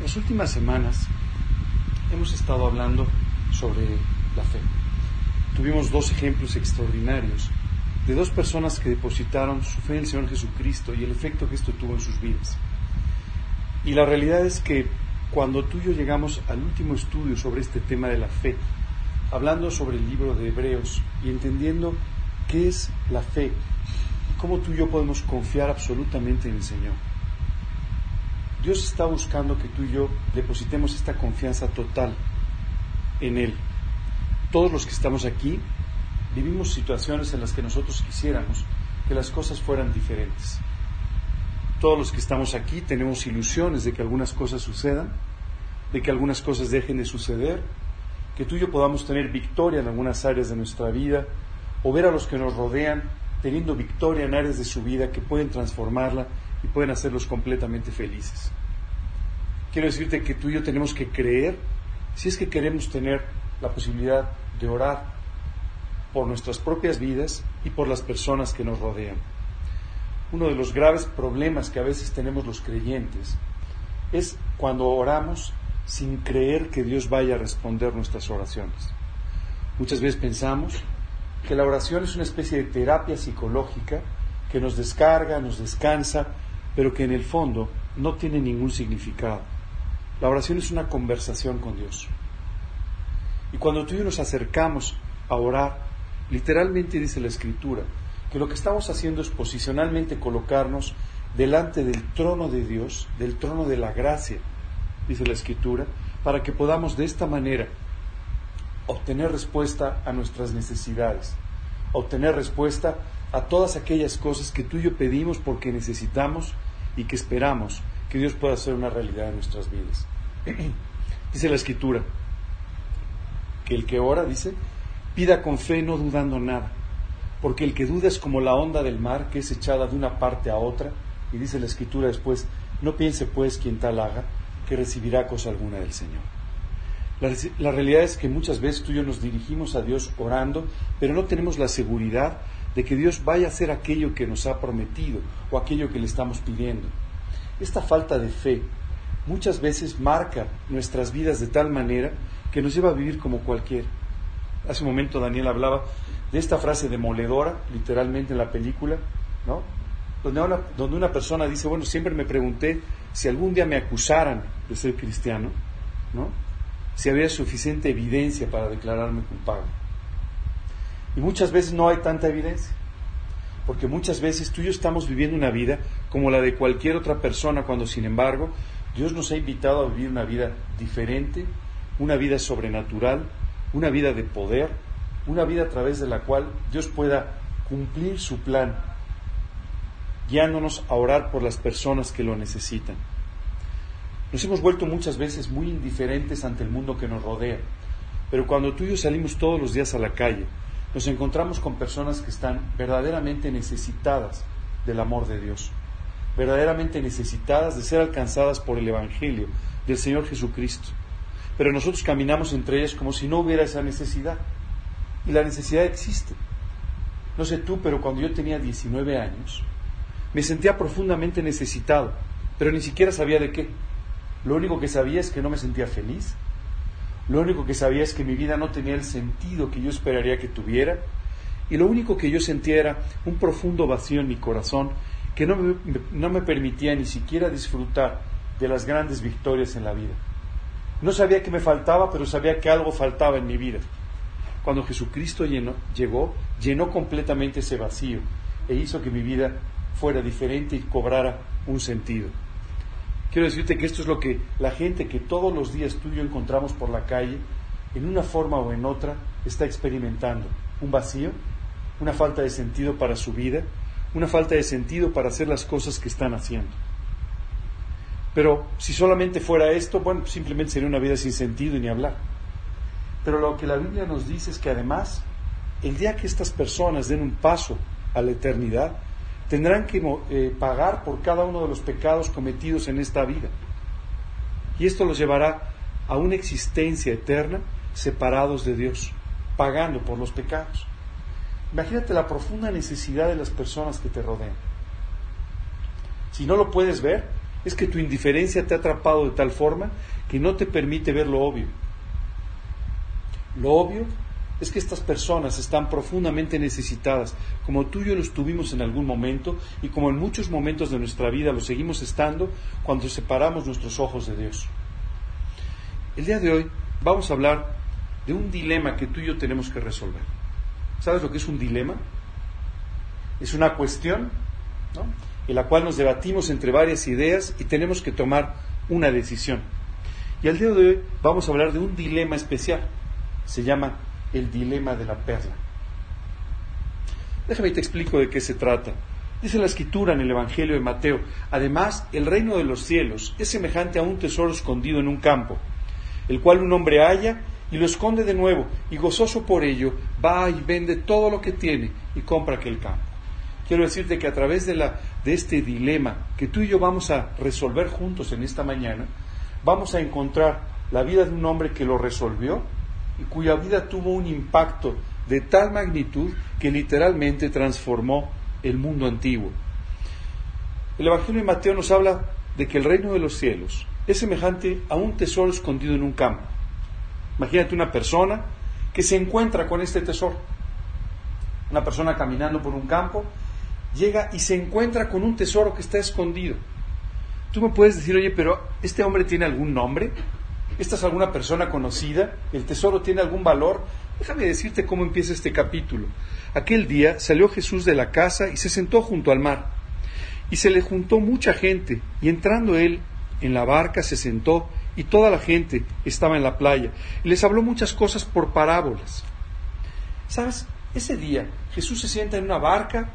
Las últimas semanas hemos estado hablando sobre la fe. Tuvimos dos ejemplos extraordinarios de dos personas que depositaron su fe en el Señor Jesucristo y el efecto que esto tuvo en sus vidas. Y la realidad es que cuando tú y yo llegamos al último estudio sobre este tema de la fe, hablando sobre el libro de Hebreos y entendiendo qué es la fe cómo tú y yo podemos confiar absolutamente en el Señor, Dios está buscando que tú y yo depositemos esta confianza total en Él. Todos los que estamos aquí vivimos situaciones en las que nosotros quisiéramos que las cosas fueran diferentes. Todos los que estamos aquí tenemos ilusiones de que algunas cosas sucedan, de que algunas cosas dejen de suceder, que tú y yo podamos tener victoria en algunas áreas de nuestra vida, o ver a los que nos rodean teniendo victoria en áreas de su vida que pueden transformarla y pueden hacerlos completamente felices. Quiero decirte que tú y yo tenemos que creer, si es que queremos tener la posibilidad de orar por nuestras propias vidas y por las personas que nos rodean. Uno de los graves problemas que a veces tenemos los creyentes es cuando oramos sin creer que Dios vaya a responder nuestras oraciones. Muchas veces pensamos que la oración es una especie de terapia psicológica que nos descarga, nos descansa, pero que en el fondo no tiene ningún significado. La oración es una conversación con Dios. Y cuando tú y yo nos acercamos a orar, literalmente dice la Escritura, que lo que estamos haciendo es posicionalmente colocarnos delante del trono de Dios, del trono de la gracia, dice la Escritura, para que podamos de esta manera obtener respuesta a nuestras necesidades, obtener respuesta a todas aquellas cosas que tú y yo pedimos porque necesitamos y que esperamos que Dios pueda hacer una realidad en nuestras vidas. dice la escritura que el que ora, dice, pida con fe no dudando nada, porque el que duda es como la onda del mar que es echada de una parte a otra, y dice la escritura después, no piense pues quien tal haga, que recibirá cosa alguna del Señor. La, la, realidad es que muchas veces tú y yo nos dirigimos a Dios orando, pero no tenemos la seguridad de que Dios vaya a hacer aquello que nos ha prometido o aquello que le estamos pidiendo. Esta falta de fe muchas veces marca nuestras vidas de tal manera que nos lleva a vivir como cualquiera. Hace un momento Daniel hablaba de esta frase demoledora, literalmente en la película, ¿no? Donde una, donde una persona dice, bueno, siempre me pregunté si algún día me acusaran de ser cristiano, ¿no? Si había suficiente evidencia para declararme culpable. Y muchas veces no hay tanta evidencia, porque muchas veces tú y yo estamos viviendo una vida como la de cualquier otra persona, cuando sin embargo Dios nos ha invitado a vivir una vida diferente, una vida sobrenatural, una vida de poder, una vida a través de la cual Dios pueda cumplir su plan, guiándonos a orar por las personas que lo necesitan. Nos hemos vuelto muchas veces muy indiferentes ante el mundo que nos rodea, pero cuando tú y yo salimos todos los días a la calle, nos encontramos con personas que están verdaderamente necesitadas del amor de Dios, verdaderamente necesitadas de ser alcanzadas por el Evangelio del Señor Jesucristo. Pero nosotros caminamos entre ellas como si no hubiera esa necesidad. Y la necesidad existe. No sé tú, pero cuando yo tenía 19 años, me sentía profundamente necesitado, pero ni siquiera sabía de qué. Lo único que sabía es que no me sentía feliz, lo único que sabía es que mi vida no tenía el sentido que yo esperaría que tuviera. Y lo único que yo sentía era un profundo vacío en mi corazón que no me, no me permitía ni siquiera disfrutar de las grandes victorias en la vida. No sabía qué me faltaba, pero sabía que algo faltaba en mi vida. Cuando Jesucristo llenó, llegó, llenó completamente ese vacío e hizo que mi vida fuera diferente y cobrara un sentido. Quiero decirte que esto es lo que la gente que todos los días tú y yo encontramos por la calle, en una forma o en otra, está experimentando. Un vacío, una falta de sentido para su vida, una falta de sentido para hacer las cosas que están haciendo. Pero si solamente fuera esto, bueno, simplemente sería una vida sin sentido y ni hablar. Pero lo que la Biblia nos dice es que además, el día que estas personas den un paso a la eternidad, tendrán que eh, pagar por cada uno de los pecados cometidos en esta vida. Y esto los llevará a una existencia eterna separados de Dios, pagando por los pecados. Imagínate la profunda necesidad de las personas que te rodean. Si no lo puedes ver, es que tu indiferencia te ha atrapado de tal forma que no te permite ver lo obvio. Lo obvio es que estas personas están profundamente necesitadas, como tú y yo lo estuvimos en algún momento y como en muchos momentos de nuestra vida lo seguimos estando cuando separamos nuestros ojos de Dios. El día de hoy vamos a hablar de un dilema que tú y yo tenemos que resolver. ¿Sabes lo que es un dilema? Es una cuestión en la cual nos debatimos entre varias ideas y tenemos que tomar una decisión. Y al día de hoy vamos a hablar de un dilema especial. Se llama el dilema de la perla. Déjame te explico de qué se trata. Dice la escritura en el Evangelio de Mateo, además el reino de los cielos es semejante a un tesoro escondido en un campo, el cual un hombre halla y lo esconde de nuevo, y gozoso por ello va y vende todo lo que tiene y compra aquel campo. Quiero decirte que a través de, la, de este dilema que tú y yo vamos a resolver juntos en esta mañana, vamos a encontrar la vida de un hombre que lo resolvió cuya vida tuvo un impacto de tal magnitud que literalmente transformó el mundo antiguo. El Evangelio de Mateo nos habla de que el reino de los cielos es semejante a un tesoro escondido en un campo. Imagínate una persona que se encuentra con este tesoro. Una persona caminando por un campo llega y se encuentra con un tesoro que está escondido. Tú me puedes decir, oye, pero ¿este hombre tiene algún nombre? ¿Esta es alguna persona conocida? ¿El tesoro tiene algún valor? Déjame decirte cómo empieza este capítulo. Aquel día salió Jesús de la casa y se sentó junto al mar. Y se le juntó mucha gente, y entrando él en la barca se sentó, y toda la gente estaba en la playa. Y les habló muchas cosas por parábolas. ¿Sabes? Ese día Jesús se sienta en una barca,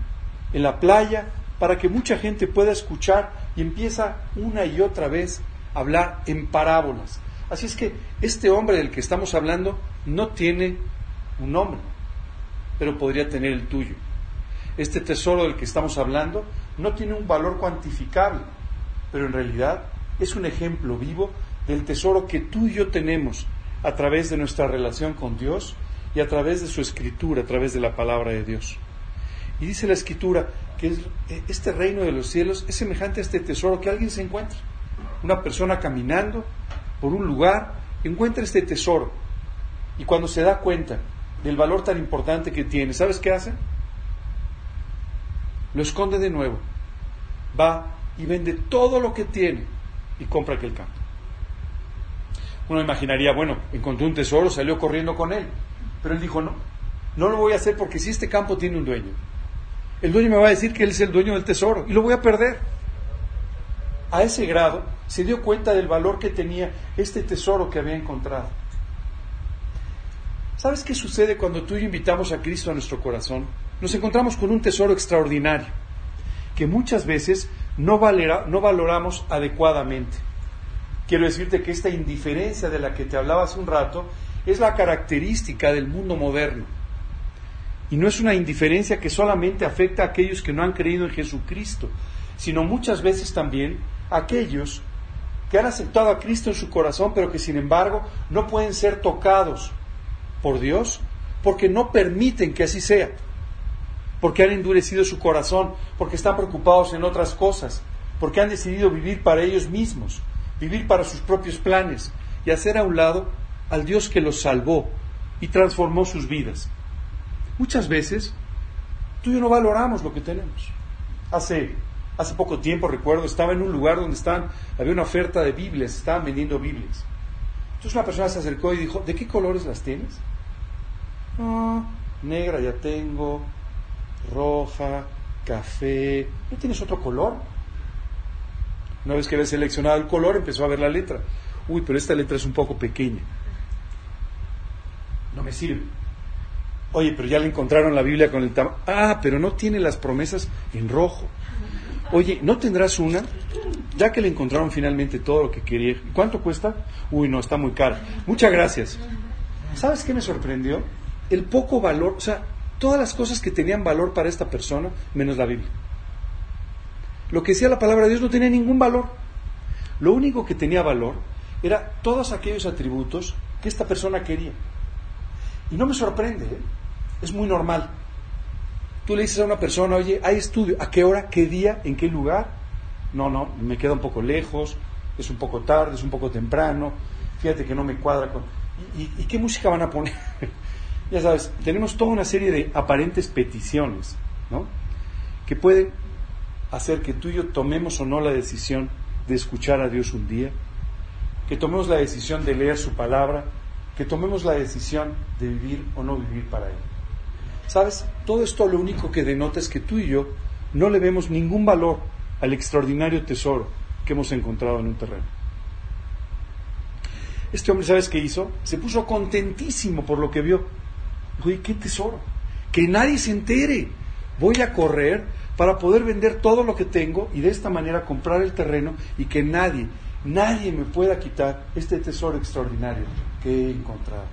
en la playa, para que mucha gente pueda escuchar y empieza una y otra vez a hablar en parábolas. Así es que este hombre del que estamos hablando no tiene un nombre, pero podría tener el tuyo. Este tesoro del que estamos hablando no tiene un valor cuantificable, pero en realidad es un ejemplo vivo del tesoro que tú y yo tenemos a través de nuestra relación con Dios y a través de su escritura, a través de la palabra de Dios. Y dice la escritura que este reino de los cielos es semejante a este tesoro que alguien se encuentra. Una persona caminando por un lugar, encuentra este tesoro y cuando se da cuenta del valor tan importante que tiene, ¿sabes qué hace? Lo esconde de nuevo, va y vende todo lo que tiene y compra aquel campo. Uno imaginaría, bueno, encontró un tesoro, salió corriendo con él, pero él dijo, no, no lo voy a hacer porque si este campo tiene un dueño, el dueño me va a decir que él es el dueño del tesoro y lo voy a perder a ese grado, se dio cuenta del valor que tenía este tesoro que había encontrado. ¿Sabes qué sucede cuando tú y yo invitamos a Cristo a nuestro corazón? Nos encontramos con un tesoro extraordinario que muchas veces no, no valoramos adecuadamente. Quiero decirte que esta indiferencia de la que te hablaba hace un rato es la característica del mundo moderno. Y no es una indiferencia que solamente afecta a aquellos que no han creído en Jesucristo, sino muchas veces también aquellos que han aceptado a Cristo en su corazón, pero que sin embargo no pueden ser tocados por Dios porque no permiten que así sea, porque han endurecido su corazón, porque están preocupados en otras cosas, porque han decidido vivir para ellos mismos, vivir para sus propios planes y hacer a un lado al Dios que los salvó y transformó sus vidas. Muchas veces tú y yo no valoramos lo que tenemos. Hace Hace poco tiempo, recuerdo, estaba en un lugar donde estaban, había una oferta de Biblias, estaban vendiendo Biblias. Entonces una persona se acercó y dijo, ¿de qué colores las tienes? No, negra ya tengo, roja, café. ¿No tienes otro color? Una vez que había seleccionado el color, empezó a ver la letra. Uy, pero esta letra es un poco pequeña. No me sirve. Oye, pero ya le encontraron la Biblia con el tamaño. Ah, pero no tiene las promesas en rojo. Oye, ¿no tendrás una? Ya que le encontraron finalmente todo lo que quería. ¿Cuánto cuesta? Uy, no, está muy cara. Muchas gracias. ¿Sabes qué me sorprendió? El poco valor, o sea, todas las cosas que tenían valor para esta persona, menos la Biblia. Lo que decía la palabra de Dios no tenía ningún valor. Lo único que tenía valor era todos aquellos atributos que esta persona quería. Y no me sorprende, ¿eh? es muy normal. Tú le dices a una persona, oye, hay estudio, ¿a qué hora, qué día, en qué lugar? no, no, me queda un poco lejos, es un poco tarde, es un poco temprano, fíjate que no me cuadra con... ¿Y, qué música van a poner? ya sabes, tenemos toda una serie de aparentes peticiones, ¿no? Que pueden hacer que tú y yo tomemos o no la decisión de escuchar a Dios un día, que tomemos la decisión de leer su palabra, que tomemos la decisión de vivir o no vivir para Él. ¿Sabes? Todo esto lo único que denota es que tú y yo no le vemos ningún valor al extraordinario tesoro que hemos encontrado en un terreno. Este hombre, ¿sabes qué hizo? Se puso contentísimo por lo que vio. Oye, qué tesoro. Que nadie se entere. Voy a correr para poder vender todo lo que tengo y de esta manera comprar el terreno y que nadie, nadie me pueda quitar este tesoro extraordinario que he encontrado.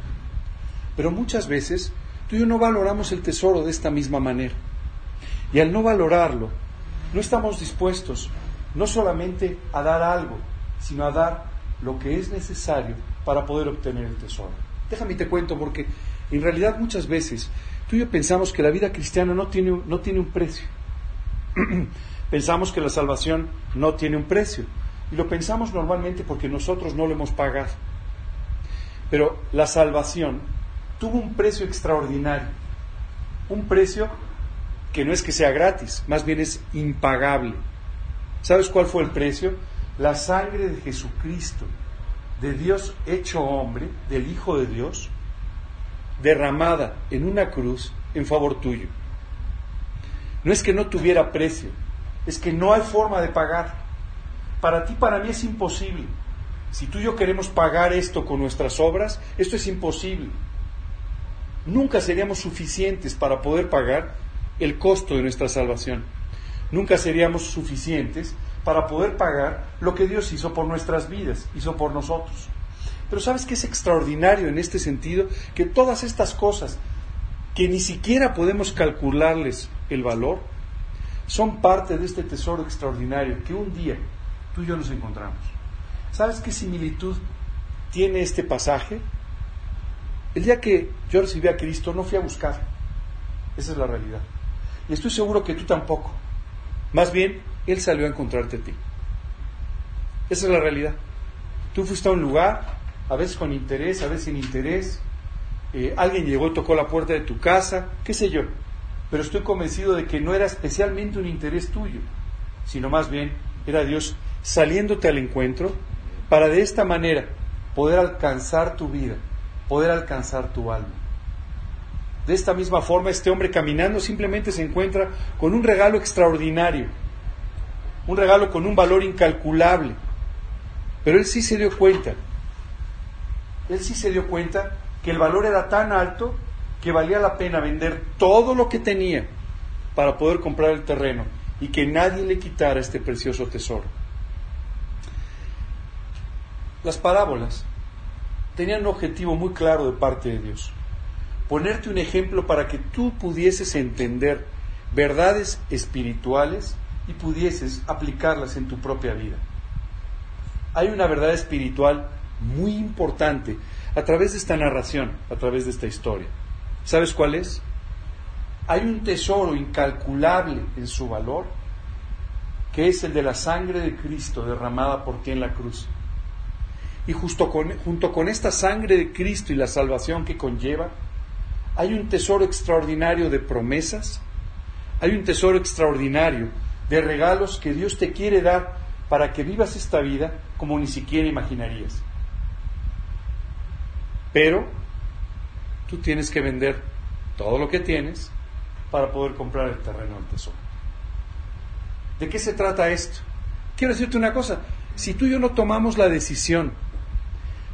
Pero muchas veces tú y yo no valoramos el tesoro de esta misma manera. Y al no valorarlo, no estamos dispuestos no solamente a dar algo, sino a dar lo que es necesario para poder obtener el tesoro. Déjame te cuento porque en realidad muchas veces tú y yo pensamos que la vida cristiana no tiene, no tiene un precio. pensamos que la salvación no tiene un precio. Y lo pensamos normalmente porque nosotros no lo hemos pagado. Pero la salvación tuvo un precio extraordinario. Un precio que no es que sea gratis, más bien es impagable. ¿Sabes cuál fue el precio? La sangre de Jesucristo, de Dios hecho hombre, del Hijo de Dios, derramada en una cruz en favor tuyo. No es que no tuviera precio, es que no hay forma de pagar. Para ti, para mí es imposible. Si tú y yo queremos pagar esto con nuestras obras, esto es imposible. Nunca seríamos suficientes para poder pagar el costo de nuestra salvación. Nunca seríamos suficientes para poder pagar lo que Dios hizo por nuestras vidas, hizo por nosotros. Pero ¿sabes qué es extraordinario en este sentido? Que todas estas cosas que ni siquiera podemos calcularles el valor, son parte de este tesoro extraordinario que un día tú y yo nos encontramos. ¿Sabes qué similitud tiene este pasaje? El día que yo recibí a Cristo no fui a buscar. Esa es la realidad. Y estoy seguro que tú tampoco. Más bien, Él salió a encontrarte a ti. Esa es la realidad. Tú fuiste a un lugar, a veces con interés, a veces sin interés. Eh, alguien llegó y tocó la puerta de tu casa, qué sé yo. Pero estoy convencido de que no era especialmente un interés tuyo, sino más bien era Dios saliéndote al encuentro para de esta manera poder alcanzar tu vida, poder alcanzar tu alma. De esta misma forma, este hombre caminando simplemente se encuentra con un regalo extraordinario, un regalo con un valor incalculable. Pero él sí se dio cuenta, él sí se dio cuenta que el valor era tan alto que valía la pena vender todo lo que tenía para poder comprar el terreno y que nadie le quitara este precioso tesoro. Las parábolas tenían un objetivo muy claro de parte de Dios ponerte un ejemplo para que tú pudieses entender verdades espirituales y pudieses aplicarlas en tu propia vida. Hay una verdad espiritual muy importante a través de esta narración, a través de esta historia. ¿Sabes cuál es? Hay un tesoro incalculable en su valor, que es el de la sangre de Cristo derramada por ti en la cruz. Y justo junto con esta sangre de Cristo y la salvación que conlleva, hay un tesoro extraordinario de promesas, hay un tesoro extraordinario de regalos que Dios te quiere dar para que vivas esta vida como ni siquiera imaginarías. Pero tú tienes que vender todo lo que tienes para poder comprar el terreno del tesoro. ¿De qué se trata esto? Quiero decirte una cosa, si tú y yo no tomamos la decisión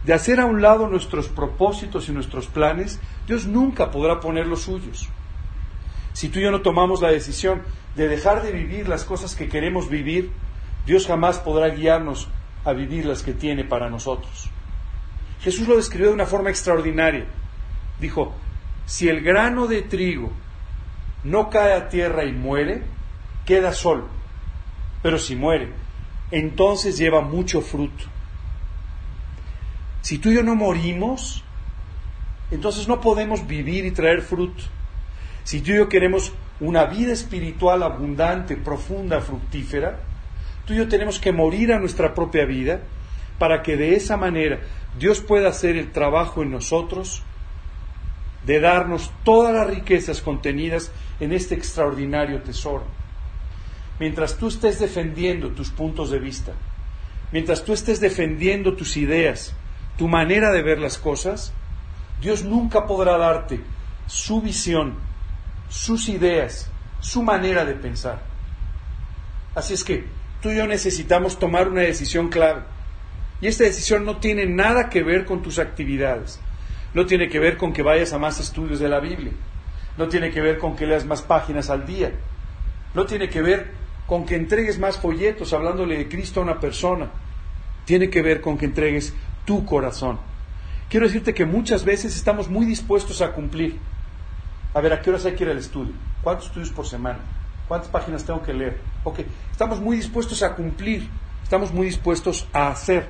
de hacer a un lado nuestros propósitos y nuestros planes, Dios nunca podrá poner los suyos. Si tú y yo no tomamos la decisión de dejar de vivir las cosas que queremos vivir, Dios jamás podrá guiarnos a vivir las que tiene para nosotros. Jesús lo describió de una forma extraordinaria. Dijo, si el grano de trigo no cae a tierra y muere, queda solo. Pero si muere, entonces lleva mucho fruto. Si tú y yo no morimos, entonces no podemos vivir y traer fruto. Si tú y yo queremos una vida espiritual abundante, profunda, fructífera, Tú y yo tenemos que morir a nuestra propia vida para que de esa manera Dios pueda hacer el trabajo en nosotros de darnos todas las riquezas contenidas en este extraordinario tesoro. Mientras tú estés defendiendo tus puntos de vista, mientras tú estés defendiendo tus ideas, tu manera de ver las cosas, Dios nunca podrá darte su visión, sus ideas, su manera de pensar. Así es que tú y yo necesitamos tomar una decisión clave. Y esta decisión no tiene nada que ver con tus actividades. No tiene que ver con que vayas a más estudios de la Biblia. No tiene que ver con que leas más páginas al día. No tiene que ver con que entregues más folletos hablándole de Cristo a una persona. Tiene que ver con que entregues tu corazón. Quiero decirte que muchas veces estamos muy dispuestos a cumplir. A ver, ¿a qué horas hay que ir al estudio? ¿Cuántos estudios por semana? ¿Cuántas páginas tengo que leer? Ok, estamos muy dispuestos a cumplir, estamos muy dispuestos a hacer.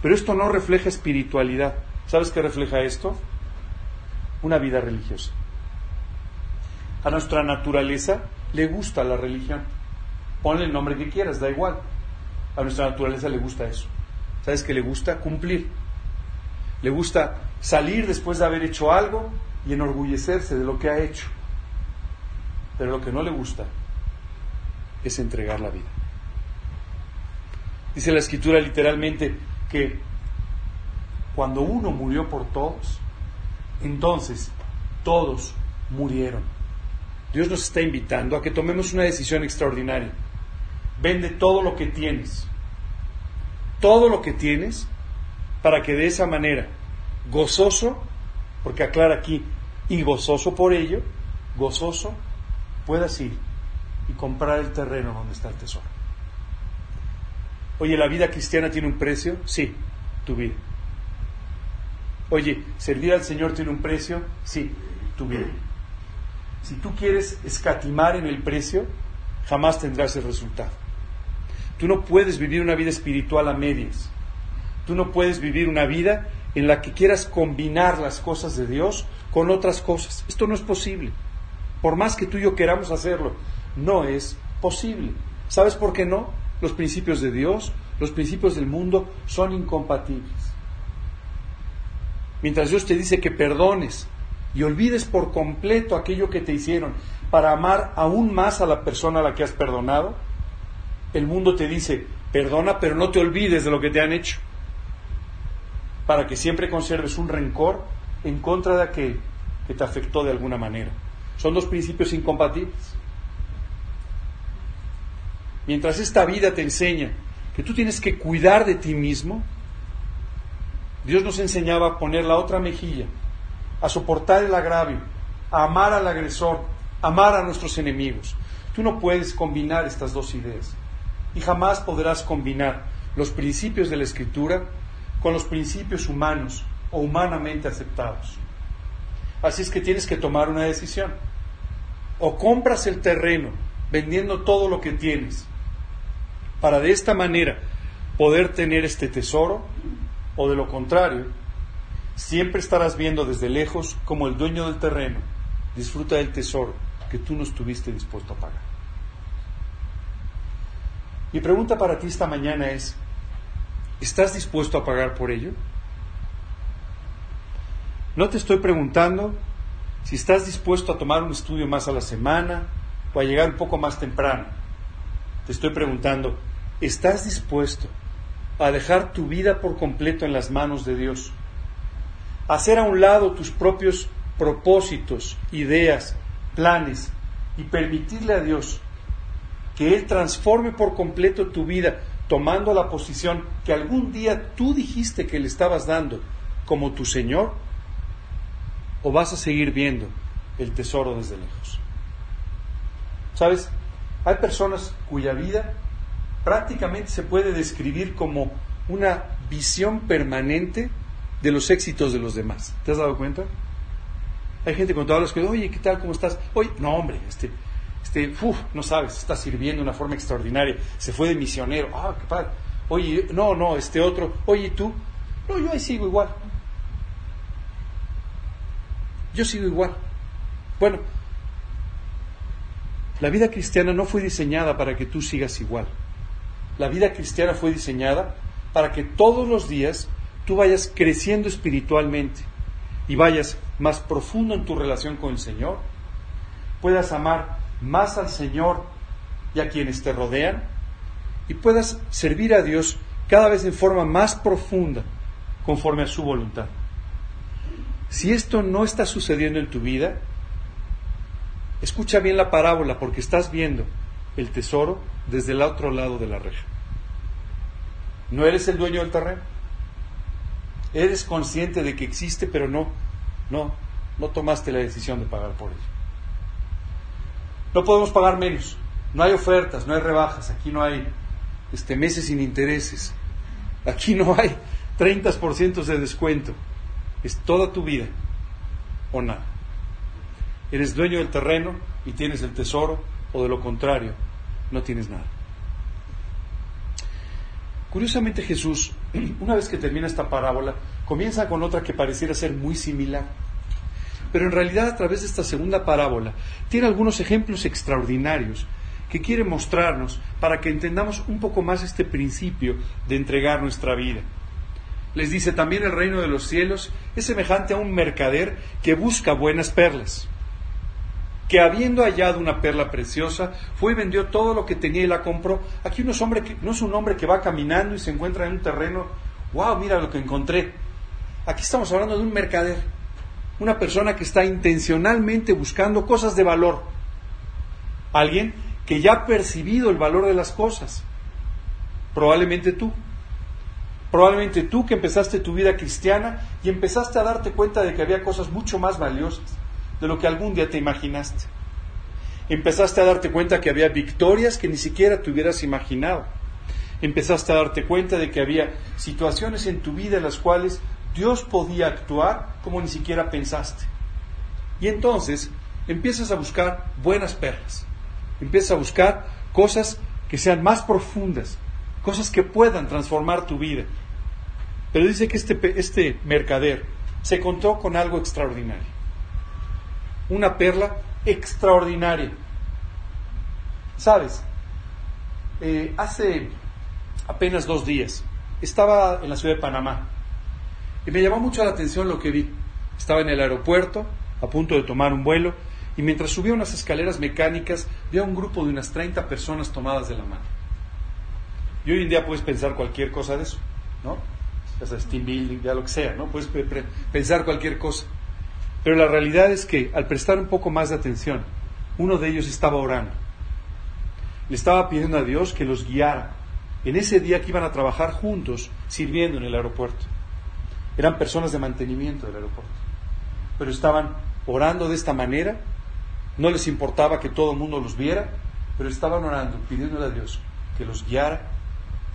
Pero esto no refleja espiritualidad. ¿Sabes qué refleja esto? Una vida religiosa. A nuestra naturaleza le gusta la religión. Ponle el nombre que quieras, da igual. A nuestra naturaleza le gusta eso. ¿Sabes qué le gusta? Cumplir. Le gusta salir después de haber hecho algo y enorgullecerse de lo que ha hecho. Pero lo que no le gusta es entregar la vida. Dice la escritura literalmente que cuando uno murió por todos, entonces todos murieron. Dios nos está invitando a que tomemos una decisión extraordinaria. Vende todo lo que tienes, todo lo que tienes, para que de esa manera, gozoso, porque aclara aquí, y gozoso por ello, gozoso, puedas ir y comprar el terreno donde está el tesoro. Oye, ¿la vida cristiana tiene un precio? Sí, tu vida. Oye, ¿servir al Señor tiene un precio? Sí, tu vida. Si tú quieres escatimar en el precio, jamás tendrás el resultado. Tú no puedes vivir una vida espiritual a medias. Tú no puedes vivir una vida en la que quieras combinar las cosas de Dios con otras cosas. Esto no es posible. Por más que tú y yo queramos hacerlo, no es posible. ¿Sabes por qué no? Los principios de Dios, los principios del mundo son incompatibles. Mientras Dios te dice que perdones y olvides por completo aquello que te hicieron para amar aún más a la persona a la que has perdonado, el mundo te dice, perdona, pero no te olvides de lo que te han hecho, para que siempre conserves un rencor en contra de aquel que te afectó de alguna manera. Son dos principios incompatibles. Mientras esta vida te enseña que tú tienes que cuidar de ti mismo, Dios nos enseñaba a poner la otra mejilla, a soportar el agravio, a amar al agresor, amar a nuestros enemigos. Tú no puedes combinar estas dos ideas y jamás podrás combinar los principios de la escritura con los principios humanos o humanamente aceptados. Así es que tienes que tomar una decisión. O compras el terreno vendiendo todo lo que tienes para de esta manera poder tener este tesoro, o de lo contrario, siempre estarás viendo desde lejos como el dueño del terreno disfruta del tesoro que tú no estuviste dispuesto a pagar. Mi pregunta para ti esta mañana es, ¿estás dispuesto a pagar por ello? No te estoy preguntando si estás dispuesto a tomar un estudio más a la semana o a llegar un poco más temprano. Te estoy preguntando, ¿estás dispuesto a dejar tu vida por completo en las manos de Dios? A hacer a un lado tus propios propósitos, ideas, planes y permitirle a Dios que Él transforme por completo tu vida tomando la posición que algún día tú dijiste que le estabas dando como tu Señor o vas a seguir viendo el tesoro desde lejos? ¿Sabes? Hay personas cuya vida prácticamente se puede describir como una visión permanente de los éxitos de los demás. ¿Te has dado cuenta? Hay gente cuando hablas que, oye, ¿qué tal? ¿Cómo estás? Oye, no, hombre, este, este, uf, no sabes, está sirviendo de una forma extraordinaria, se fue de misionero, ah, qué padre. Oye, no, no, este otro, oye, ¿tú? No, yo ahí sigo igual. Yo sigo igual. Bueno, la vida cristiana no fue diseñada para que tú sigas igual. La vida cristiana fue diseñada para que todos los días tú vayas creciendo espiritualmente y vayas más profundo en tu relación con el Señor, puedas amar más al Señor y a quienes te rodean y puedas servir a Dios cada vez en forma más profunda conforme a su voluntad. Si esto no está sucediendo en tu vida, escucha bien la parábola porque estás viendo el tesoro desde el otro lado de la reja. No eres el dueño del terreno. Eres consciente de que existe, pero no, no, no tomaste la decisión de pagar por ello. No podemos pagar menos. No hay ofertas, no hay rebajas. Aquí no hay este, meses sin intereses. Aquí no hay 30% de descuento. Es toda tu vida o nada. Eres dueño del terreno y tienes el tesoro, o de lo contrario, no tienes nada. Curiosamente Jesús, una vez que termina esta parábola, comienza con otra que pareciera ser muy similar. Pero en realidad a través de esta segunda parábola tiene algunos ejemplos extraordinarios que quiere mostrarnos para que entendamos un poco más este principio de entregar nuestra vida. Les dice también el reino de los cielos es semejante a un mercader que busca buenas perlas, que habiendo hallado una perla preciosa, fue y vendió todo lo que tenía y la compró. Aquí no es, hombre no es un hombre que va caminando y se encuentra en un terreno, wow, mira lo que encontré. Aquí estamos hablando de un mercader, una persona que está intencionalmente buscando cosas de valor. Alguien que ya ha percibido el valor de las cosas. Probablemente tú. Probablemente tú que empezaste tu vida cristiana y empezaste a darte cuenta de que había cosas mucho más valiosas de lo que algún día te imaginaste. Empezaste a darte cuenta que había victorias que ni siquiera te hubieras imaginado. Empezaste a darte cuenta de que había situaciones en tu vida en las cuales Dios podía actuar como ni siquiera pensaste. Y entonces empiezas a buscar buenas perlas Empieza a buscar cosas que sean más profundas, cosas que puedan transformar tu vida. Pero dice que este, este mercader se encontró con algo extraordinario. Una perla extraordinaria. ¿Sabes? Eh, hace apenas dos días estaba en la ciudad de Panamá y me llamó mucho la atención lo que vi. Estaba en el aeropuerto a punto de tomar un vuelo y mientras subía unas escaleras mecánicas vi a un grupo de unas 30 personas tomadas de la mano. Y hoy en día puedes pensar cualquier cosa de eso, ¿no? O sea, team building, ya lo que sea, ¿no? Puedes pensar cualquier cosa. Pero la realidad es que al prestar un poco más de atención, uno de ellos estaba orando. Le estaba pidiendo a Dios que los guiara en ese día que iban a trabajar juntos sirviendo en el aeropuerto. Eran personas de mantenimiento del aeropuerto. Pero estaban orando de esta manera no les importaba que todo el mundo los viera, pero estaban orando, pidiéndole a Dios que los guiara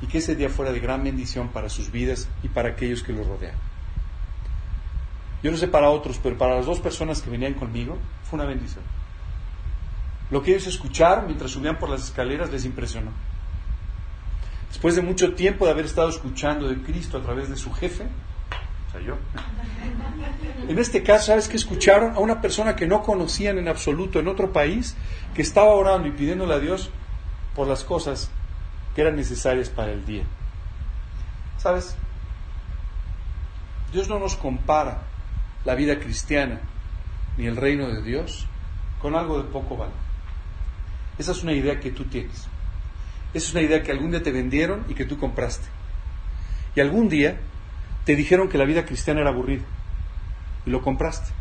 y que ese día fuera de gran bendición para sus vidas y para aquellos que los rodean. Yo no sé para otros, pero para las dos personas que venían conmigo fue una bendición. Lo que ellos escucharon mientras subían por las escaleras les impresionó. Después de mucho tiempo de haber estado escuchando de Cristo a través de su jefe, yo, en este caso, ¿sabes que escucharon? A una persona que no conocían en absoluto en otro país, que estaba orando y pidiéndole a Dios por las cosas que eran necesarias para el día. ¿Sabes? Dios no nos compara la vida cristiana ni el reino de Dios con algo de poco valor. Esa es una idea que tú tienes. Esa es una idea que algún día te vendieron y que tú compraste. Y algún día te dijeron que la vida cristiana era aburrida y lo compraste.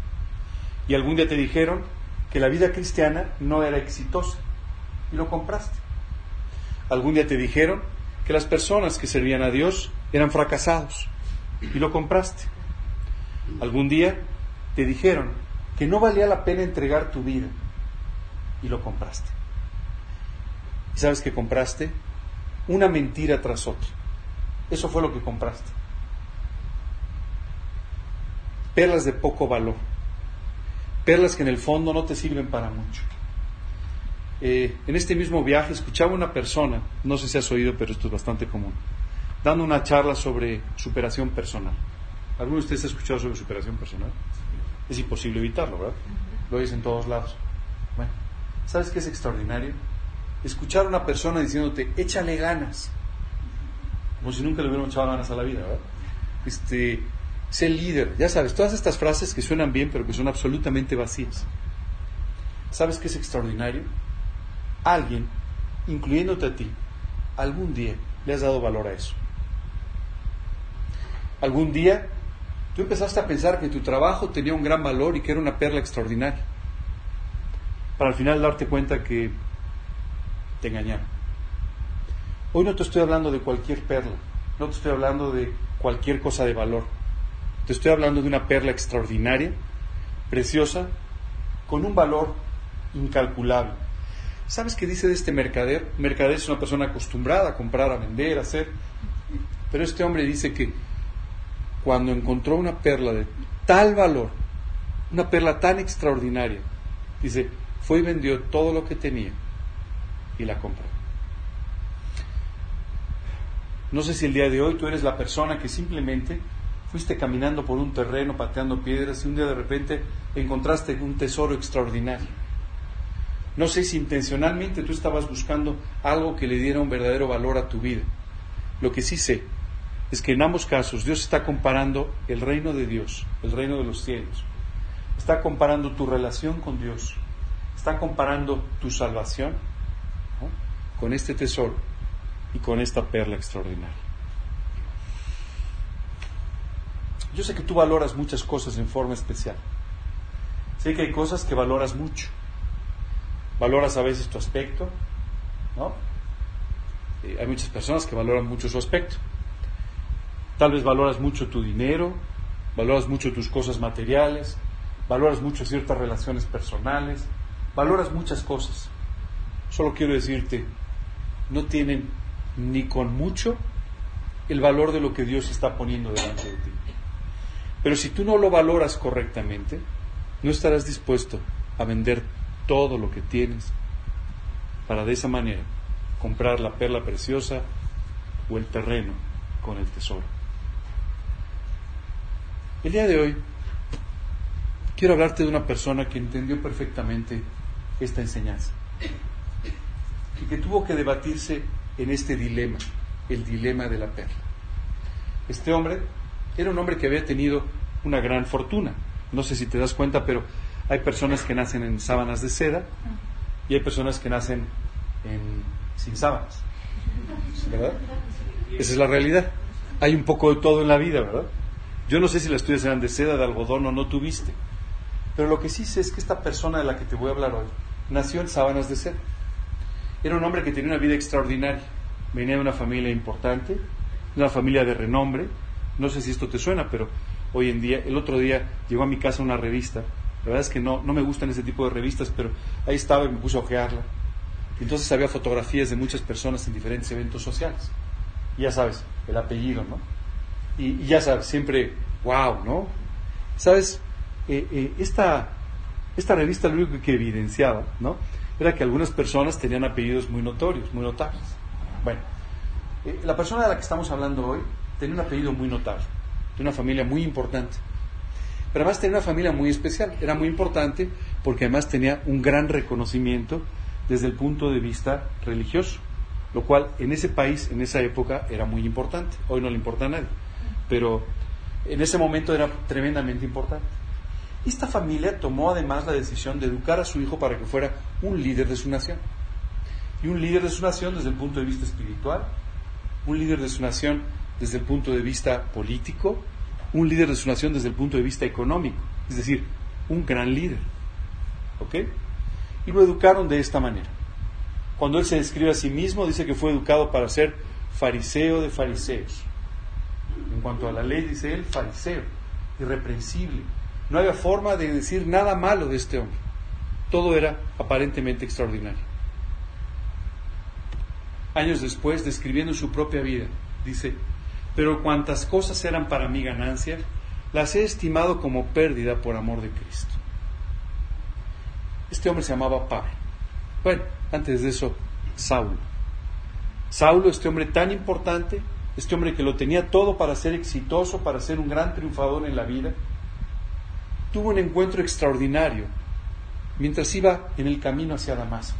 Y algún día te dijeron que la vida cristiana no era exitosa y lo compraste. Algún día te dijeron que las personas que servían a Dios eran fracasados y lo compraste. Algún día te dijeron que no valía la pena entregar tu vida y lo compraste. ¿Y sabes qué compraste? Una mentira tras otra. Eso fue lo que compraste perlas de poco valor, perlas que en el fondo no te sirven para mucho. Eh, en este mismo viaje escuchaba una persona, no sé si has oído, pero esto es bastante común, dando una charla sobre superación personal. ¿Alguno de ustedes ha escuchado sobre superación personal? Es imposible evitarlo, ¿verdad? Lo oyes en todos lados. Bueno, ¿sabes qué es extraordinario? Escuchar a una persona diciéndote, échale ganas, como si nunca le hubiéramos echado ganas a la vida, ¿verdad? Este, sé líder, ya sabes, todas estas frases que suenan bien, pero que son absolutamente vacías. ¿Sabes qué es extraordinario? Alguien, incluyéndote a ti, algún día le has dado valor a eso. Algún día tú empezaste a pensar que tu trabajo tenía un gran valor y que era una perla extraordinaria. Para al final darte cuenta que te engañaron. Hoy no te estoy hablando de cualquier perla, no te estoy hablando de cualquier cosa de valor. Te estoy hablando de una perla extraordinaria, preciosa, con un valor incalculable. ¿Sabes qué dice de este mercader? Mercader es una persona acostumbrada a comprar, a vender, a hacer. Pero este hombre dice que cuando encontró una perla de tal valor, una perla tan extraordinaria, dice, fue y vendió todo lo que tenía y la compró. No sé si el día de hoy tú eres la persona que simplemente fuiste caminando por un terreno, pateando piedras y un día de repente encontraste un tesoro extraordinario. No sé si intencionalmente tú estabas buscando algo que le diera un verdadero valor a tu vida. Lo que sí sé es que en ambos casos Dios está comparando el reino de Dios, el reino de los cielos. Está comparando tu relación con Dios. Está comparando tu salvación con este tesoro y con esta perla extraordinaria. Yo sé que tú valoras muchas cosas en forma especial. Sé que hay cosas que valoras mucho. Valoras a veces tu aspecto, ¿no? Eh, hay muchas personas que valoran mucho su aspecto. Tal vez valoras mucho tu dinero, valoras mucho tus cosas materiales, valoras mucho ciertas relaciones personales, valoras muchas cosas. Solo quiero decirte, no tienen ni con mucho el valor de lo que Dios está poniendo delante de ti. Pero si tú no lo valoras correctamente, no estarás dispuesto a vender todo lo que tienes para de esa manera comprar la perla preciosa o el terreno con el tesoro. El día de hoy quiero hablarte de una persona que entendió perfectamente esta enseñanza y que tuvo que debatirse en este dilema, el dilema de la perla. Este hombre era un hombre que había tenido una gran fortuna. No sé si te das cuenta, pero hay personas que nacen en sábanas de seda y hay personas que nacen sin sábanas. ¿Verdad? Esa es la realidad. Hay un poco de todo en la vida, ¿verdad? Yo no sé si las tuyas eran de seda, de algodón o no tuviste. Pero lo que sí sé es que esta persona de la que te voy a hablar hoy nació en sábanas de seda. Era un hombre que tenía una vida extraordinaria. Venía de una familia importante, de una familia de renombre. No sé si esto te suena, pero hoy en día, el otro día llegó a mi casa una revista. La verdad es que no, no me gustan ese tipo de revistas, pero ahí estaba y me puse a ojearla. Entonces había fotografías de muchas personas en diferentes eventos sociales. Ya sabes, el apellido, ¿no? Y, ya sabes, siempre, wow, ¿no? Sabes, eh, eh, esta, esta revista lo único que evidenciaba, ¿no? era que algunas personas tenían apellidos muy notorios, muy notables. Bueno, eh, la persona de la que estamos hablando hoy tenía un apellido muy notable, de una familia muy importante. Pero además tenía una familia muy especial, era muy importante porque además tenía un gran reconocimiento desde el punto de vista religioso, lo cual en ese país, en esa época, era muy importante. Hoy no le importa a nadie, pero en ese momento era tremendamente importante. Esta familia tomó además la decisión de educar a su hijo para que fuera un líder de su nación. Y un líder de su nación desde el punto de vista espiritual, un líder de su nación desde el punto de vista político, un líder de su nación desde el punto de vista económico, es decir, un gran líder. ¿Ok? Y lo educaron de esta manera. Cuando él se describe a sí mismo, dice que fue educado para ser fariseo de fariseos. En cuanto a la ley, dice él, fariseo, irreprensible, no había forma de decir nada malo de este hombre. Todo era aparentemente extraordinario. Años después, describiendo su propia vida, dice, pero cuantas cosas eran para mí ganancia, las he estimado como pérdida por amor de Cristo. Este hombre se llamaba Pablo. Bueno, antes de eso, Saulo. Saulo, este hombre tan importante, este hombre que lo tenía todo para ser exitoso, para ser un gran triunfador en la vida, tuvo un encuentro extraordinario mientras iba en el camino hacia Damasco.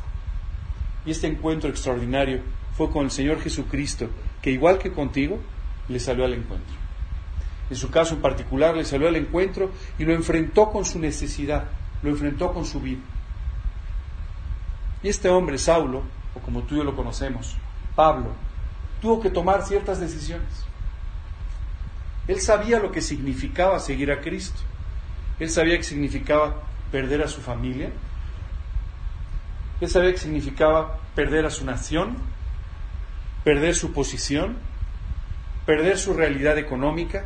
Y este encuentro extraordinario fue con el Señor Jesucristo, que igual que contigo, le salió al encuentro. En su caso en particular, le salió al encuentro y lo enfrentó con su necesidad, lo enfrentó con su vida. Y este hombre, Saulo, o como tú y yo lo conocemos, Pablo, tuvo que tomar ciertas decisiones. Él sabía lo que significaba seguir a Cristo. Él sabía que significaba perder a su familia. Él sabía que significaba perder a su nación, perder su posición, perder su realidad económica,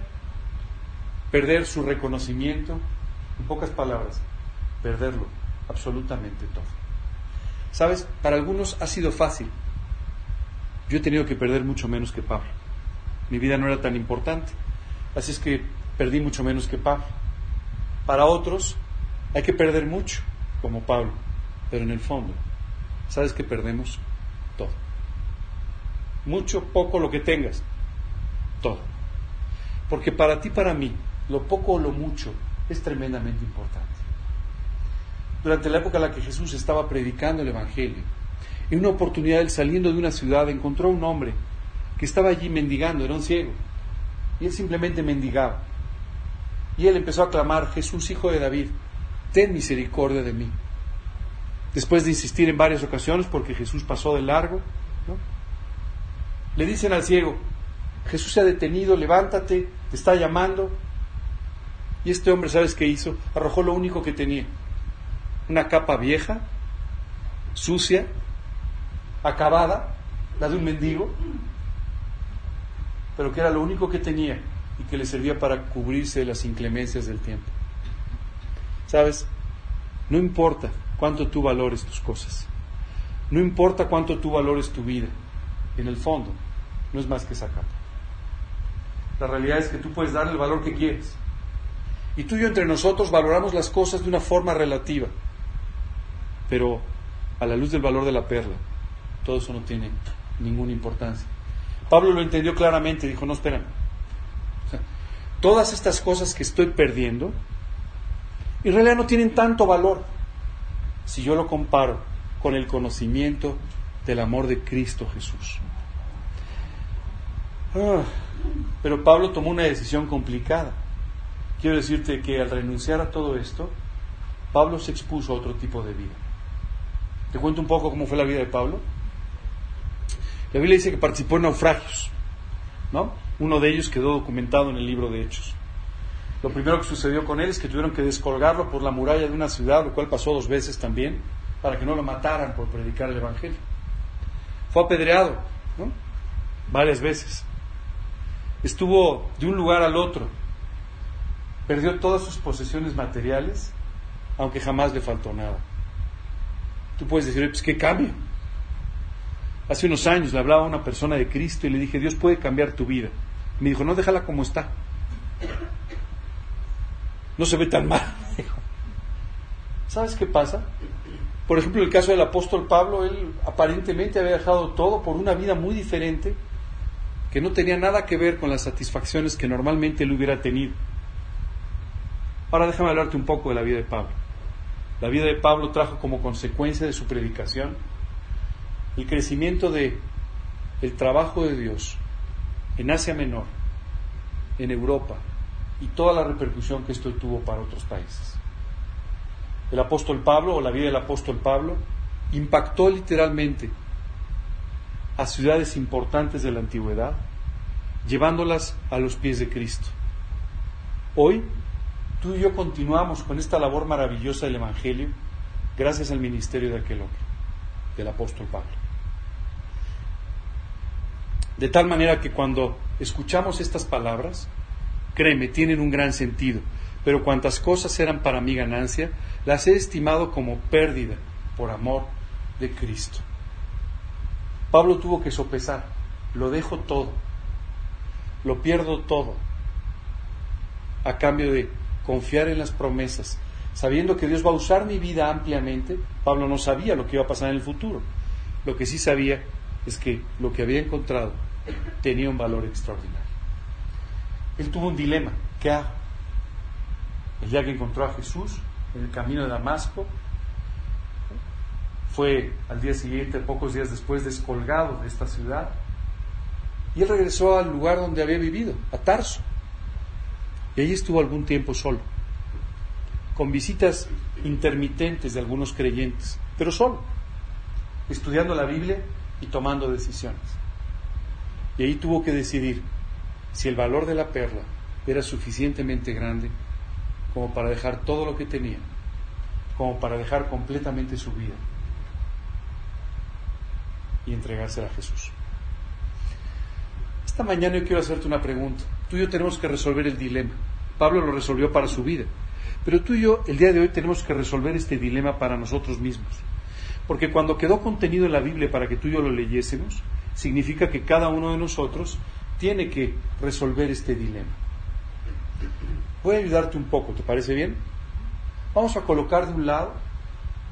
perder su reconocimiento. En pocas palabras, perderlo absolutamente todo. Sabes, para algunos ha sido fácil. Yo he tenido que perder mucho menos que Pablo. Mi vida no era tan importante. Así es que perdí mucho menos que Pablo. Para otros hay que perder mucho, como Pablo. Pero en el fondo, ¿sabes que perdemos? Todo. Mucho, poco, lo que tengas. Todo. Porque para ti, para mí, lo poco o lo mucho es tremendamente importante durante la época en la que Jesús estaba predicando el Evangelio. En una oportunidad, él saliendo de una ciudad, encontró a un hombre que estaba allí mendigando, era un ciego. Y él simplemente mendigaba. Y él empezó a clamar, Jesús, hijo de David, ten misericordia de mí. Después de insistir en varias ocasiones, porque Jesús pasó de largo, le dicen al ciego, Jesús se ha detenido, levántate, te está llamando. Y este hombre, ¿sabes qué hizo? Arrojó lo único que tenía, una capa vieja, sucia, acabada, la de un mendigo, pero que era lo único que tenía y que le servía para cubrirse de las inclemencias del tiempo. ¿Sabes? No importa cuánto tú valores tus cosas, no importa cuánto tú valores tu vida, en el fondo no es más que esa capa. La realidad es que tú puedes darle el valor que quieres. Y tú y yo entre nosotros valoramos las cosas de una forma relativa pero a la luz del valor de la perla, todo eso no tiene ninguna importancia. Pablo lo entendió claramente, dijo, no, espera, todas estas cosas que estoy perdiendo, en realidad no tienen tanto valor si yo lo comparo con el conocimiento del amor de Cristo Jesús. Ah, pero Pablo tomó una decisión complicada. Quiero decirte que al renunciar a todo esto, Pablo se expuso a otro tipo de vida. Te cuento un poco cómo fue la vida de Pablo. La Biblia dice que participó en naufragios, ¿no? Uno de ellos quedó documentado en el libro de Hechos. Lo primero que sucedió con él es que tuvieron que descolgarlo por la muralla de una ciudad, lo cual pasó dos veces también, para que no lo mataran por predicar el Evangelio. Fue apedreado, ¿no? Varias veces. Estuvo de un lugar al otro. Perdió todas sus posesiones materiales, aunque jamás le faltó nada. Tú puedes decir, pues qué cambio. Hace unos años le hablaba a una persona de Cristo y le dije, Dios puede cambiar tu vida. Me dijo, no, déjala como está. No se ve tan mal. ¿Sabes qué pasa? Por ejemplo, el caso del apóstol Pablo, él aparentemente había dejado todo por una vida muy diferente, que no tenía nada que ver con las satisfacciones que normalmente él hubiera tenido. Ahora déjame hablarte un poco de la vida de Pablo. La vida de Pablo trajo como consecuencia de su predicación el crecimiento de el trabajo de Dios en Asia Menor, en Europa y toda la repercusión que esto tuvo para otros países. El apóstol Pablo o la vida del apóstol Pablo impactó literalmente a ciudades importantes de la antigüedad, llevándolas a los pies de Cristo. Hoy tú y yo continuamos con esta labor maravillosa del Evangelio gracias al ministerio de aquel hombre, del apóstol Pablo. De tal manera que cuando escuchamos estas palabras, créeme, tienen un gran sentido, pero cuantas cosas eran para mi ganancia, las he estimado como pérdida por amor de Cristo. Pablo tuvo que sopesar, lo dejo todo, lo pierdo todo, a cambio de confiar en las promesas, sabiendo que Dios va a usar mi vida ampliamente, Pablo no sabía lo que iba a pasar en el futuro. Lo que sí sabía es que lo que había encontrado tenía un valor extraordinario. Él tuvo un dilema, ¿qué hago? El día que encontró a Jesús en el camino de Damasco, fue al día siguiente, pocos días después, descolgado de esta ciudad, Y él regresó al lugar donde había vivido, a Tarso. Y allí estuvo algún tiempo solo, con visitas intermitentes de algunos creyentes, pero solo, estudiando la Biblia y tomando decisiones. Y ahí tuvo que decidir si el valor de la perla era suficientemente grande como para dejar todo lo que tenía, como para dejar completamente su vida y entregársela a Jesús. Esta mañana yo quiero hacerte una pregunta. Tú y yo tenemos que resolver el dilema. Pablo lo resolvió para su vida. Pero tú y yo el día de hoy tenemos que resolver este dilema para nosotros mismos. Porque cuando quedó contenido en la Biblia para que tú y yo lo leyésemos, significa que cada uno de nosotros tiene que resolver este dilema. Voy a ayudarte un poco, ¿te parece bien? Vamos a colocar de un lado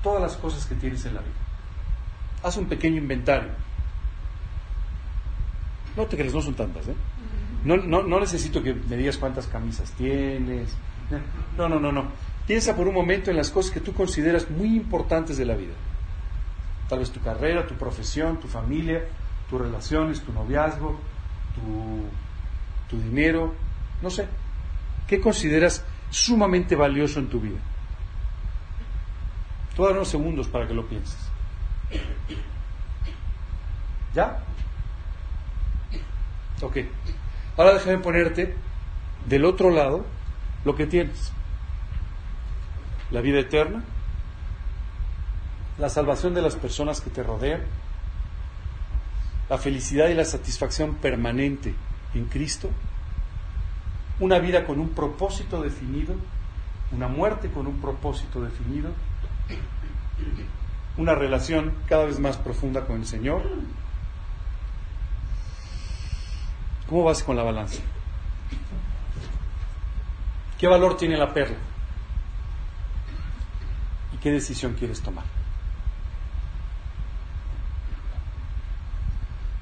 todas las cosas que tienes en la vida. Haz un pequeño inventario. No te crees, no son tantas, ¿eh? No, no, no necesito que me digas cuántas camisas tienes. No, no, no, no. Piensa por un momento en las cosas que tú consideras muy importantes de la vida. Tal vez tu carrera, tu profesión, tu familia, tus relaciones, tu noviazgo, tu, dinero, no sé. ¿Qué consideras sumamente valioso en tu vida? Te unos segundos para que lo pienses. ¿Ya? Ok. Ahora déjame ponerte del otro lado lo que tienes. La vida eterna, la salvación de las personas que te rodean, la felicidad y la satisfacción permanente en Cristo, una vida con un propósito definido, una muerte con un propósito definido, una relación cada vez más profunda con el Señor. ¿Cómo vas con la balanza? ¿Qué valor tiene la perla? ¿Y qué decisión quieres tomar?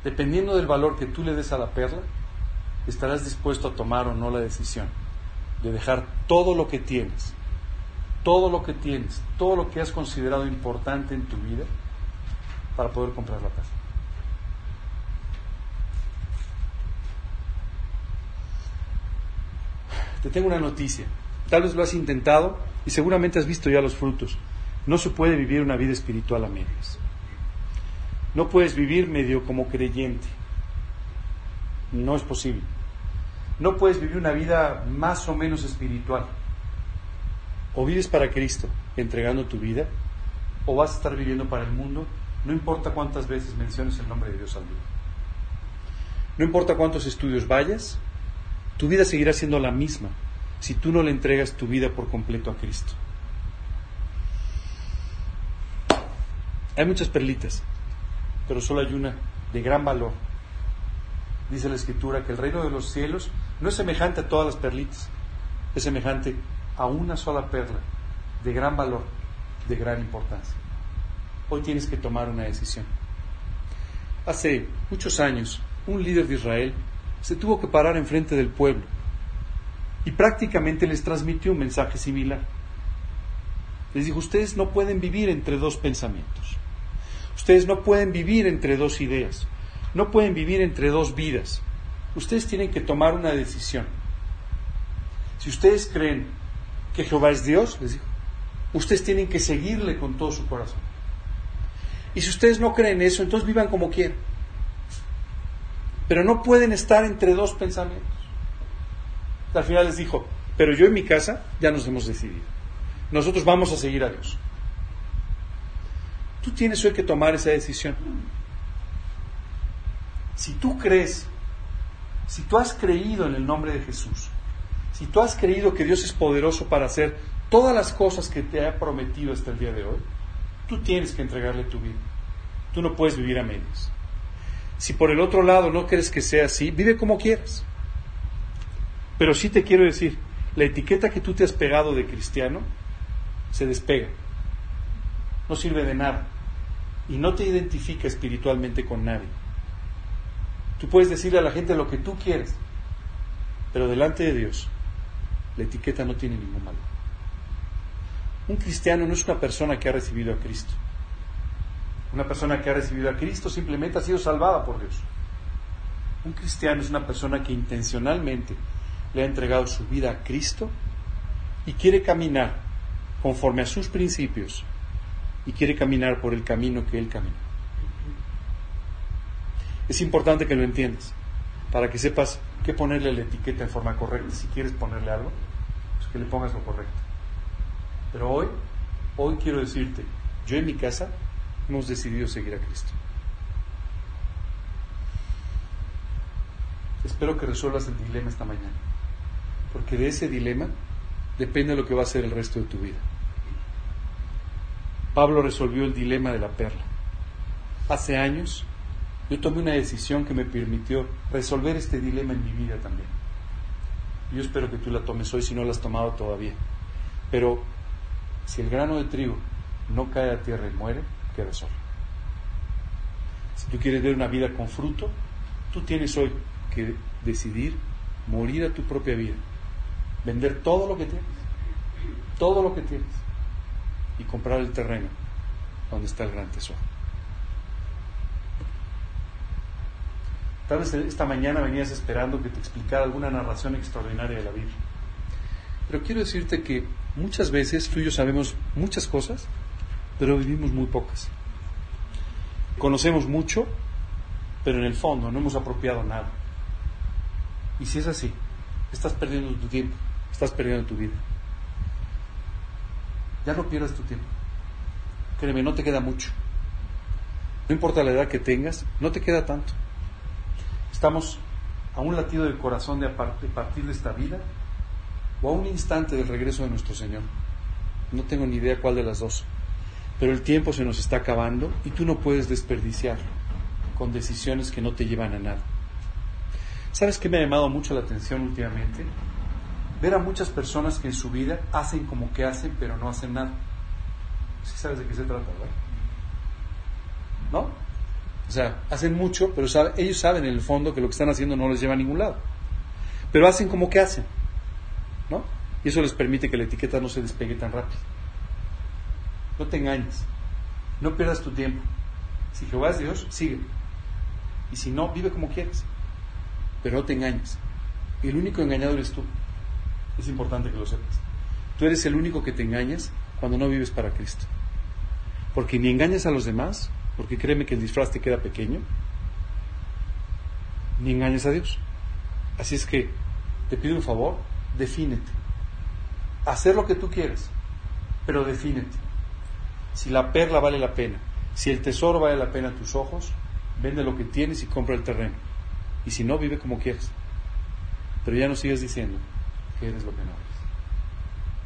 Dependiendo del valor que tú le des a la perla, estarás dispuesto a tomar o no la decisión de dejar todo lo que tienes, todo lo que tienes, todo lo que has considerado importante en tu vida para poder comprar la casa. Te tengo una noticia. Tal vez lo has intentado y seguramente has visto ya los frutos. No se puede vivir una vida espiritual a medias. No puedes vivir medio como creyente. No es posible. No puedes vivir una vida más o menos espiritual. O vives para Cristo, entregando tu vida, o vas a estar viviendo para el mundo, no importa cuántas veces menciones el nombre de Dios al día. No importa cuántos estudios vayas, tu vida seguirá siendo la misma si tú no le entregas tu vida por completo a Cristo. Hay muchas perlitas, pero solo hay una de gran valor. Dice la Escritura que el reino de los cielos no es semejante a todas las perlitas, es semejante a una sola perla de gran valor, de gran importancia. Hoy tienes que tomar una decisión. Hace muchos años, un líder de Israel se tuvo que parar enfrente del pueblo y prácticamente les transmitió un mensaje similar. Les dijo, ustedes no pueden vivir entre dos pensamientos. Ustedes no pueden vivir entre dos ideas. No pueden vivir entre dos vidas. Ustedes tienen que tomar una decisión. Si ustedes creen que Jehová es Dios, les dijo, ustedes tienen que seguirle con todo su corazón. Y si ustedes no creen eso, entonces vivan como quieran. Pero no pueden estar entre dos pensamientos. Al final les dijo, pero yo en mi casa ya nos hemos decidido. Nosotros vamos a seguir a Dios. Tú tienes hoy que tomar esa decisión. Si tú crees, si tú has creído en el nombre de Jesús, si tú has creído que Dios es poderoso para hacer todas las cosas que te ha prometido hasta el día de hoy, tú tienes que entregarle tu vida. Tú no puedes vivir a medios. Si por el otro lado no crees que sea así, vive como quieras. Pero sí te quiero decir, la etiqueta que tú te has pegado de cristiano se despega. No sirve de nada. Y no te identifica espiritualmente con nadie. Tú puedes decirle a la gente lo que tú quieres, pero delante de Dios la etiqueta no tiene ningún valor. Un cristiano no es una persona que ha recibido a Cristo. Una persona que ha recibido a Cristo simplemente ha sido salvada por Dios. Un cristiano es una persona que intencionalmente le ha entregado su vida a Cristo y quiere caminar conforme a sus principios y quiere caminar por el camino que Él camina. Es importante que lo entiendas, para que sepas qué ponerle la etiqueta en forma correcta. Si quieres ponerle algo, pues que le pongas lo correcto. Pero hoy, hoy quiero decirte, yo en mi casa hemos decidido seguir a Cristo. Espero que resuelvas el dilema esta mañana, porque de ese dilema depende lo que va a ser el resto de tu vida. Pablo resolvió el dilema de la perla. Hace años yo tomé una decisión que me permitió resolver este dilema en mi vida también. Yo espero que tú la tomes hoy si no la has tomado todavía. Pero si el grano de trigo no cae a tierra y muere, queda solo. Si tú quieres ver una vida con fruto, tú tienes hoy que decidir morir a tu propia vida, vender todo lo que tienes, todo lo que tienes, y comprar el terreno donde está el gran tesoro. Tal vez esta mañana venías esperando que te explicara alguna narración extraordinaria de la Biblia. Pero quiero decirte que muchas veces tú y yo sabemos muchas cosas, pero vivimos muy pocas. Conocemos mucho, pero en el fondo no hemos apropiado nada. Y si es así, estás perdiendo tu tiempo, estás perdiendo tu vida. Ya no pierdas tu tiempo. Créeme, no te queda mucho. No importa la edad que tengas, no te queda tanto. Estamos a un latido del corazón de partir de esta vida o a un instante del regreso de nuestro Señor. No tengo ni idea cuál de las dos. Pero el tiempo se nos está acabando y tú no puedes desperdiciarlo con decisiones que no te llevan a nada. ¿Sabes qué me ha llamado mucho la atención últimamente? ver a muchas personas que en su vida hacen como que hacen, pero no hacen nada. ¿Sí sabes de qué se trata, verdad? ¿No? O sea, hacen mucho, pero ellos saben en el fondo que lo que están haciendo no les lleva a ningún lado. Pero hacen como que hacen. ¿No? Y eso les permite que la etiqueta no se despegue tan rápido. No te engañes. No pierdas tu tiempo. Si Jehová es Dios, sigue. Y si no, vive como quieres. Pero no te engañes. El único engañado eres tú. Es importante que lo sepas. Tú eres el único que te engañas cuando no vives para Cristo. Porque ni engañas a los demás, porque créeme que el disfraz te queda pequeño, ni engañas a Dios. Así es que te pido un favor, defínete. Hacer lo que tú quieras, pero defínete. Si la perla vale la pena, si el tesoro vale la pena a tus ojos, vende lo que tienes y compra el terreno. Y si no, vive como quieras. Pero ya no sigas diciendo, eres lo que no eres.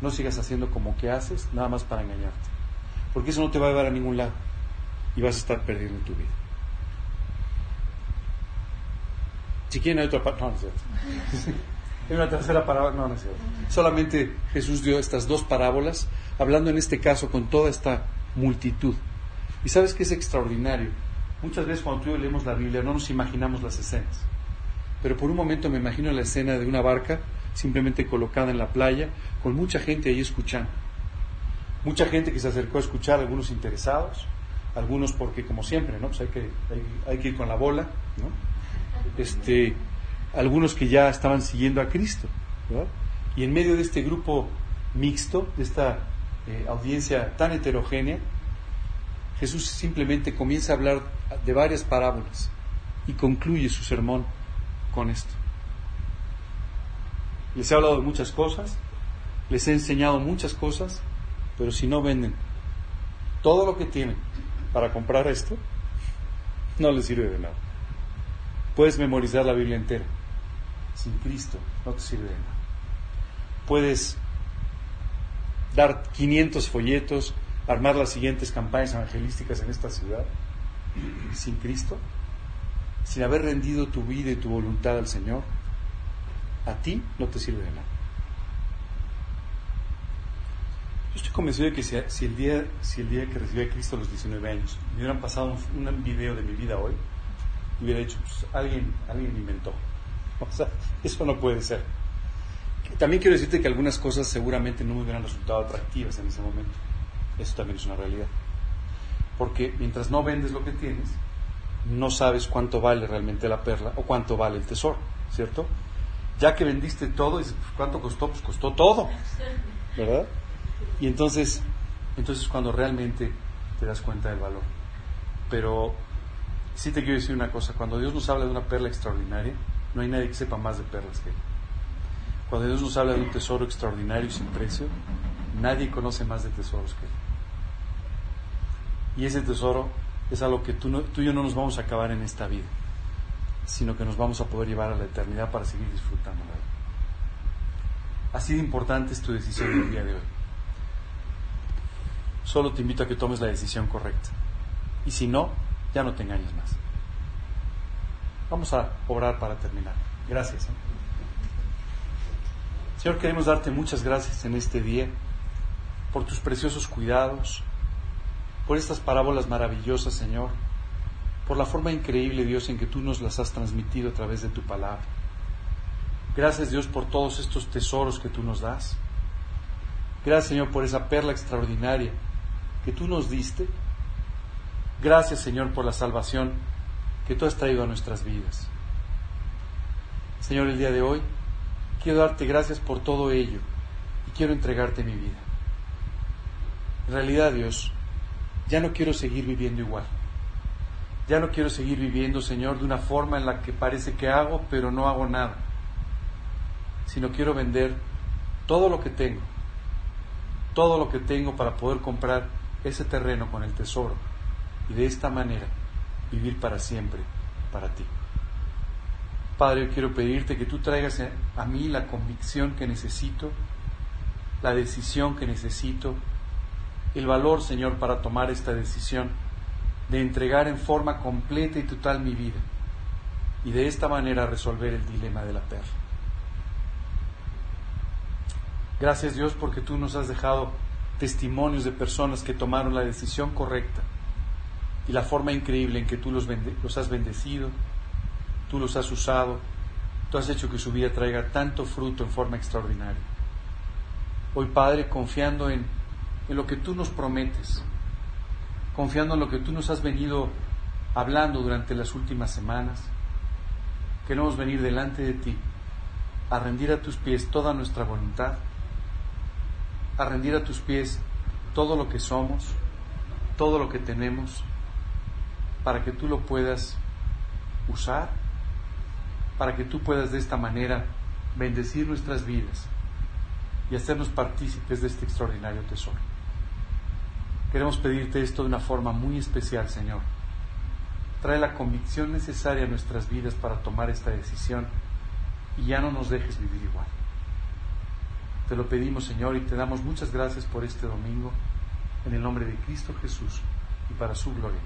No sigas haciendo como que haces, nada más para engañarte. Porque eso no te va a llevar a ningún lado y vas a estar perdiendo tu vida. Si quieren hay otra no, no es cierto. Hay una tercera parábola, no, no es cierto. Solamente Jesús dio estas dos parábolas, hablando en este caso con toda esta multitud. Y sabes que es extraordinario. Muchas veces cuando yo leemos la Biblia no nos imaginamos las escenas. Pero por un momento me imagino la escena de una barca simplemente colocada en la playa, con mucha gente ahí escuchando. Mucha gente que se acercó a escuchar, algunos interesados, algunos porque como siempre, ¿no? Pues hay que, hay, que ir con la bola. Este, algunos que ya estaban siguiendo a Cristo, Y en medio de este grupo mixto, de esta eh, audiencia tan heterogénea, Jesús simplemente comienza a hablar de varias parábolas y concluye su sermón con esto. Les he hablado de muchas cosas, les he enseñado muchas cosas, pero si no venden todo lo que tienen para comprar esto, no les sirve de nada. Puedes memorizar la Biblia entera. Sin Cristo no te sirve de nada. Puedes dar 500 folletos, armar las siguientes campañas evangelísticas en esta ciudad. Sin Cristo, sin haber rendido tu vida y tu voluntad al Señor, a ti no te sirve de nada. Yo estoy convencido de que si, el, día, si el día que recibí a Cristo a los 19 años me hubieran pasado un, video de mi vida hoy, hubiera dicho, pues alguien, alguien inventó. O sea, eso no puede ser. También quiero decirte que algunas cosas seguramente no me hubieran resultado atractivas en ese momento. Eso también es una realidad. Porque mientras no vendes lo que tienes, no sabes cuánto vale realmente la perla o cuánto vale el tesoro, ¿cierto? Ya que vendiste todo, dices, pues, ¿cuánto costó? Pues costó todo, ¿verdad? Y entonces, entonces cuando realmente te das cuenta del valor. Pero sí te quiero decir una cosa, cuando Dios nos habla de una perla extraordinaria, no hay nadie que sepa más de perlas que Él. Cuando Dios nos habla de un tesoro extraordinario y sin precio, nadie conoce más de tesoros que Él. Y ese tesoro es algo que tú, y yo no nos vamos a acabar en esta vida, sino que nos vamos a poder llevar a la eternidad para seguir disfrutando de él. Así de importante es tu decisión el día de hoy. Solo te invito a que tomes la decisión correcta. Y si no, ya no te engañes más. Vamos a orar para terminar. Gracias. ¿eh? Señor, queremos darte muchas gracias en este día por tus preciosos cuidados, por estas parábolas maravillosas, Señor, por la forma increíble, Dios, en que tú nos las has transmitido a través de tu palabra. Gracias, Dios, por todos estos tesoros que tú nos das. Gracias, Señor, por esa perla extraordinaria que tú nos diste. Gracias, Señor, por la salvación que tú has traído a nuestras vidas. Señor, el día de hoy quiero darte gracias por todo ello y quiero entregarte mi vida. En realidad, Dios, ya no quiero seguir viviendo igual. Ya no quiero seguir viviendo, Señor, de una forma en la que parece que hago, pero no hago nada. Sino quiero vender todo lo que tengo. Todo lo que tengo para poder comprar ese terreno con el tesoro. Y de esta manera vivir para siempre para ti. Padre, quiero pedirte que tú traigas a mí la convicción que necesito, la decisión que necesito el valor, Señor, para tomar esta decisión de entregar en forma completa y total mi vida y de esta manera resolver el dilema de la perla. Gracias Dios porque tú nos has dejado testimonios de personas que tomaron la decisión correcta y la forma increíble en que tú los has bendecido, tú los has usado, tú has hecho que su vida traiga tanto fruto en forma extraordinaria. Hoy Padre, confiando en en lo que tú nos prometes, confiando en lo que tú nos has venido hablando durante las últimas semanas. Queremos venir delante de ti a rendir a tus pies toda nuestra voluntad, a rendir a tus pies todo lo que somos, todo lo que tenemos, para que tú lo puedas usar, para que tú puedas de esta manera bendecir nuestras vidas y hacernos partícipes de este extraordinario tesoro. Queremos pedirte esto de una forma muy especial, Señor. Trae la convicción necesaria a nuestras vidas para tomar esta decisión y ya no nos dejes vivir igual. Te lo pedimos, Señor, y te damos muchas gracias por este domingo, en el nombre de Cristo Jesús y para su gloria.